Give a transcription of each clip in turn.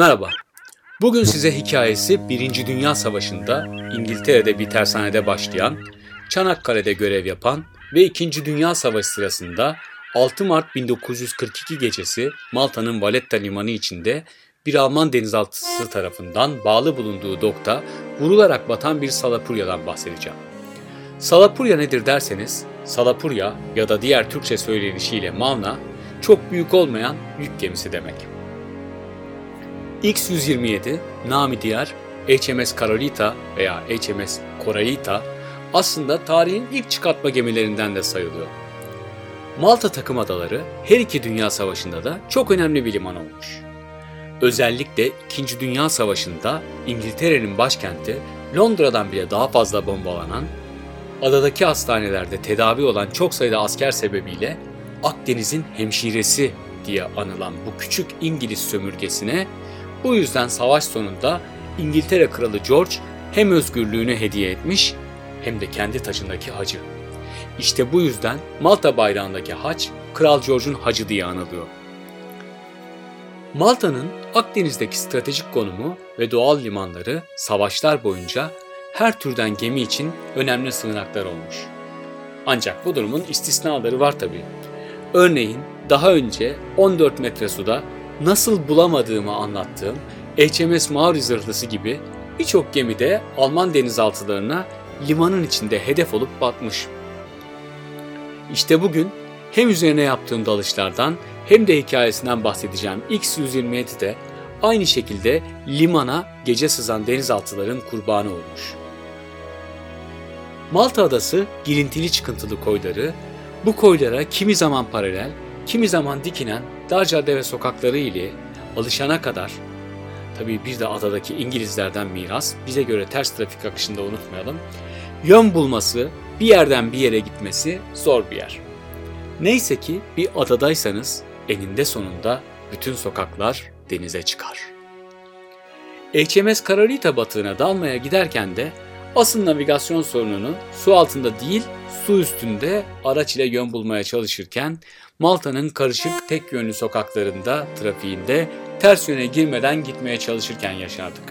Merhaba. Bugün size hikayesi 1. Dünya Savaşı'nda İngiltere'de bir tersanede başlayan, Çanakkale'de görev yapan ve 2. Dünya Savaşı sırasında 6 Mart 1942 gecesi Malta'nın Valletta limanı içinde bir Alman denizaltısı tarafından bağlı bulunduğu dokta vurularak batan bir Salapuryadan bahsedeceğim. Salapurya nedir derseniz, Salapurya ya da diğer Türkçe söylenişiyle Mavna, çok büyük olmayan yük gemisi demek. X-127, nami diğer HMS Carolita veya HMS Coralita aslında tarihin ilk çıkartma gemilerinden de sayılıyor. Malta takım adaları her iki dünya savaşında da çok önemli bir liman olmuş. Özellikle 2. Dünya Savaşı'nda İngiltere'nin başkenti Londra'dan bile daha fazla bombalanan, adadaki hastanelerde tedavi olan çok sayıda asker sebebiyle Akdeniz'in hemşiresi diye anılan bu küçük İngiliz sömürgesine bu yüzden savaş sonunda İngiltere Kralı George hem özgürlüğünü hediye etmiş hem de kendi taşındaki hacı. İşte bu yüzden Malta bayrağındaki haç Kral George'un hacı diye anılıyor. Malta'nın Akdeniz'deki stratejik konumu ve doğal limanları savaşlar boyunca her türden gemi için önemli sığınaklar olmuş. Ancak bu durumun istisnaları var tabi. Örneğin daha önce 14 metre suda nasıl bulamadığımı anlattığım HMS Mauri zırhlısı gibi birçok gemide Alman denizaltılarına limanın içinde hedef olup batmış. İşte bugün hem üzerine yaptığım dalışlardan hem de hikayesinden bahsedeceğim X-127 de aynı şekilde limana gece sızan denizaltıların kurbanı olmuş. Malta adası girintili çıkıntılı koyları, bu koylara kimi zaman paralel, kimi zaman dikinen dar cadde ve sokakları ile alışana kadar, tabii bir de adadaki İngilizlerden miras, bize göre ters trafik akışında unutmayalım, yön bulması, bir yerden bir yere gitmesi zor bir yer. Neyse ki bir adadaysanız eninde sonunda bütün sokaklar denize çıkar. HMS Carolita batığına dalmaya giderken de asıl navigasyon sorununu su altında değil su üstünde araç ile yön bulmaya çalışırken Malta'nın karışık tek yönlü sokaklarında, trafiğinde ters yöne girmeden gitmeye çalışırken yaşardık.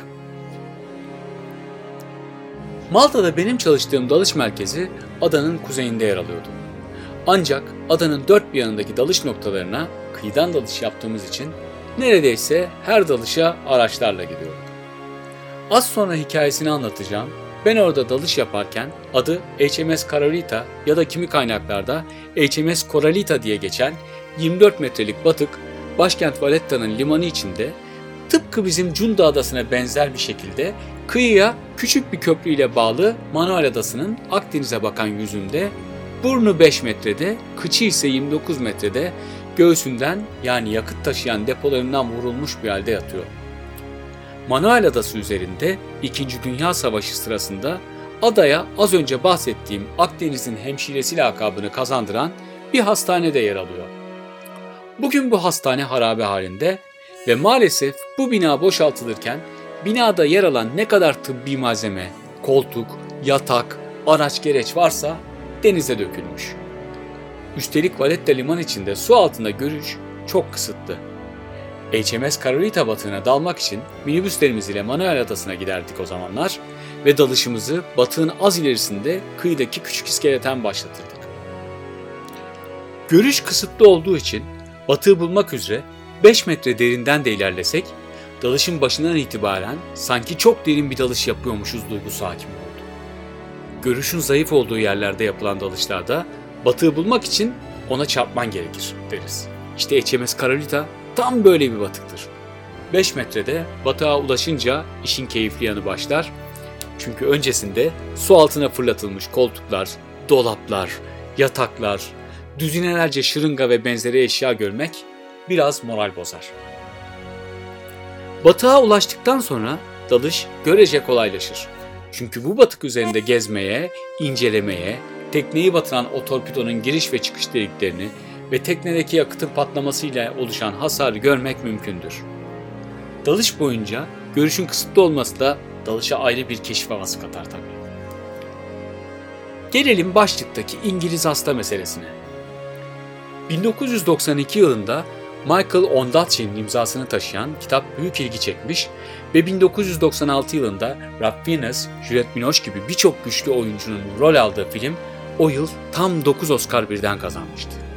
Malta'da benim çalıştığım dalış merkezi adanın kuzeyinde yer alıyordu. Ancak adanın dört bir yanındaki dalış noktalarına kıyıdan dalış yaptığımız için neredeyse her dalışa araçlarla gidiyorduk. Az sonra hikayesini anlatacağım. Ben orada dalış yaparken adı HMS Carolita ya da kimi kaynaklarda HMS Coralita diye geçen 24 metrelik batık başkent Valletta'nın limanı içinde tıpkı bizim Cunda Adası'na benzer bir şekilde kıyıya küçük bir köprü ile bağlı Manuel Adası'nın Akdeniz'e bakan yüzünde burnu 5 metrede, kıçı ise 29 metrede göğsünden yani yakıt taşıyan depolarından vurulmuş bir halde yatıyor. Manuel Adası üzerinde 2. Dünya Savaşı sırasında adaya az önce bahsettiğim Akdeniz'in hemşiresi lakabını kazandıran bir hastane de yer alıyor. Bugün bu hastane harabe halinde ve maalesef bu bina boşaltılırken binada yer alan ne kadar tıbbi malzeme, koltuk, yatak, araç gereç varsa denize dökülmüş. Üstelik Valletta liman içinde su altında görüş çok kısıtlı. HMS Carolita batığına dalmak için minibüslerimiz ile Manuel Adası'na giderdik o zamanlar ve dalışımızı batığın az ilerisinde kıyıdaki küçük iskeleten başlatırdık. Görüş kısıtlı olduğu için batığı bulmak üzere 5 metre derinden de ilerlesek dalışın başından itibaren sanki çok derin bir dalış yapıyormuşuz duygusu hakim oldu. Görüşün zayıf olduğu yerlerde yapılan dalışlarda batığı bulmak için ona çarpman gerekir deriz. İşte HMS Carolita tam böyle bir batıktır. 5 metrede batığa ulaşınca işin keyifli yanı başlar. Çünkü öncesinde su altına fırlatılmış koltuklar, dolaplar, yataklar, düzinelerce şırınga ve benzeri eşya görmek biraz moral bozar. Batığa ulaştıktan sonra dalış görece kolaylaşır. Çünkü bu batık üzerinde gezmeye, incelemeye, tekneyi batıran o torpidonun giriş ve çıkış deliklerini ve teknedeki yakıtın patlamasıyla oluşan hasarı görmek mümkündür. Dalış boyunca görüşün kısıtlı olması da dalışa ayrı bir keşif havası katar tabii. Gelelim başlıktaki İngiliz hasta meselesine. 1992 yılında Michael Ondaatje'nin imzasını taşıyan kitap büyük ilgi çekmiş ve 1996 yılında Ralph Fiennes, Juliette Binoche gibi birçok güçlü oyuncunun rol aldığı film o yıl tam 9 Oscar birden kazanmıştı.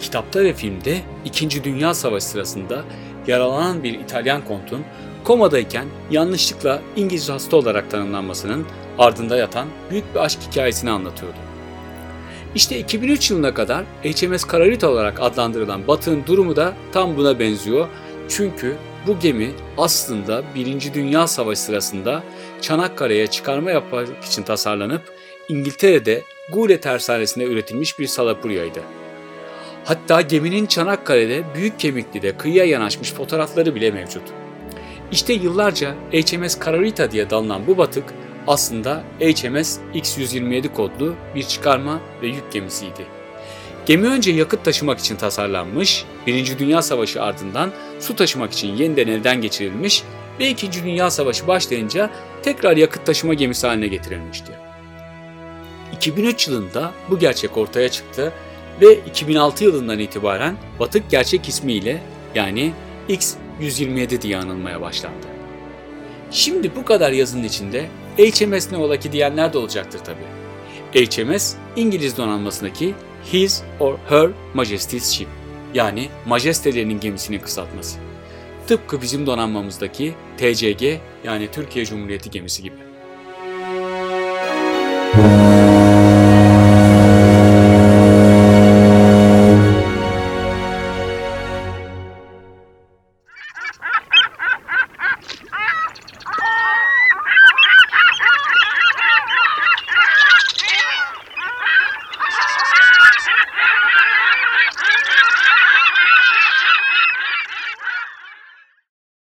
Kitapta ve filmde 2. Dünya Savaşı sırasında yaralanan bir İtalyan kontun komadayken yanlışlıkla İngiliz hasta olarak tanımlanmasının ardında yatan büyük bir aşk hikayesini anlatıyordu. İşte 2003 yılına kadar HMS Cararita olarak adlandırılan Batı'nın durumu da tam buna benziyor. Çünkü bu gemi aslında 1. Dünya Savaşı sırasında Çanakkale'ye çıkarma yapmak için tasarlanıp İngiltere'de Gule tersanesinde üretilmiş bir salapuryaydı. Hatta geminin Çanakkale'de büyük kemikli kıyıya yanaşmış fotoğrafları bile mevcut. İşte yıllarca HMS Cararita diye dalınan bu batık aslında HMS X-127 kodlu bir çıkarma ve yük gemisiydi. Gemi önce yakıt taşımak için tasarlanmış, 1. Dünya Savaşı ardından su taşımak için yeniden elden geçirilmiş ve 2. Dünya Savaşı başlayınca tekrar yakıt taşıma gemisi haline getirilmişti. 2003 yılında bu gerçek ortaya çıktı ve 2006 yılından itibaren batık gerçek ismiyle yani X-127 diye anılmaya başlandı. Şimdi bu kadar yazının içinde HMS ne ola ki diyenler de olacaktır tabi. HMS İngiliz donanmasındaki His or Her Majesty's Ship yani majestelerinin gemisinin kısaltması. Tıpkı bizim donanmamızdaki TCG yani Türkiye Cumhuriyeti gemisi gibi.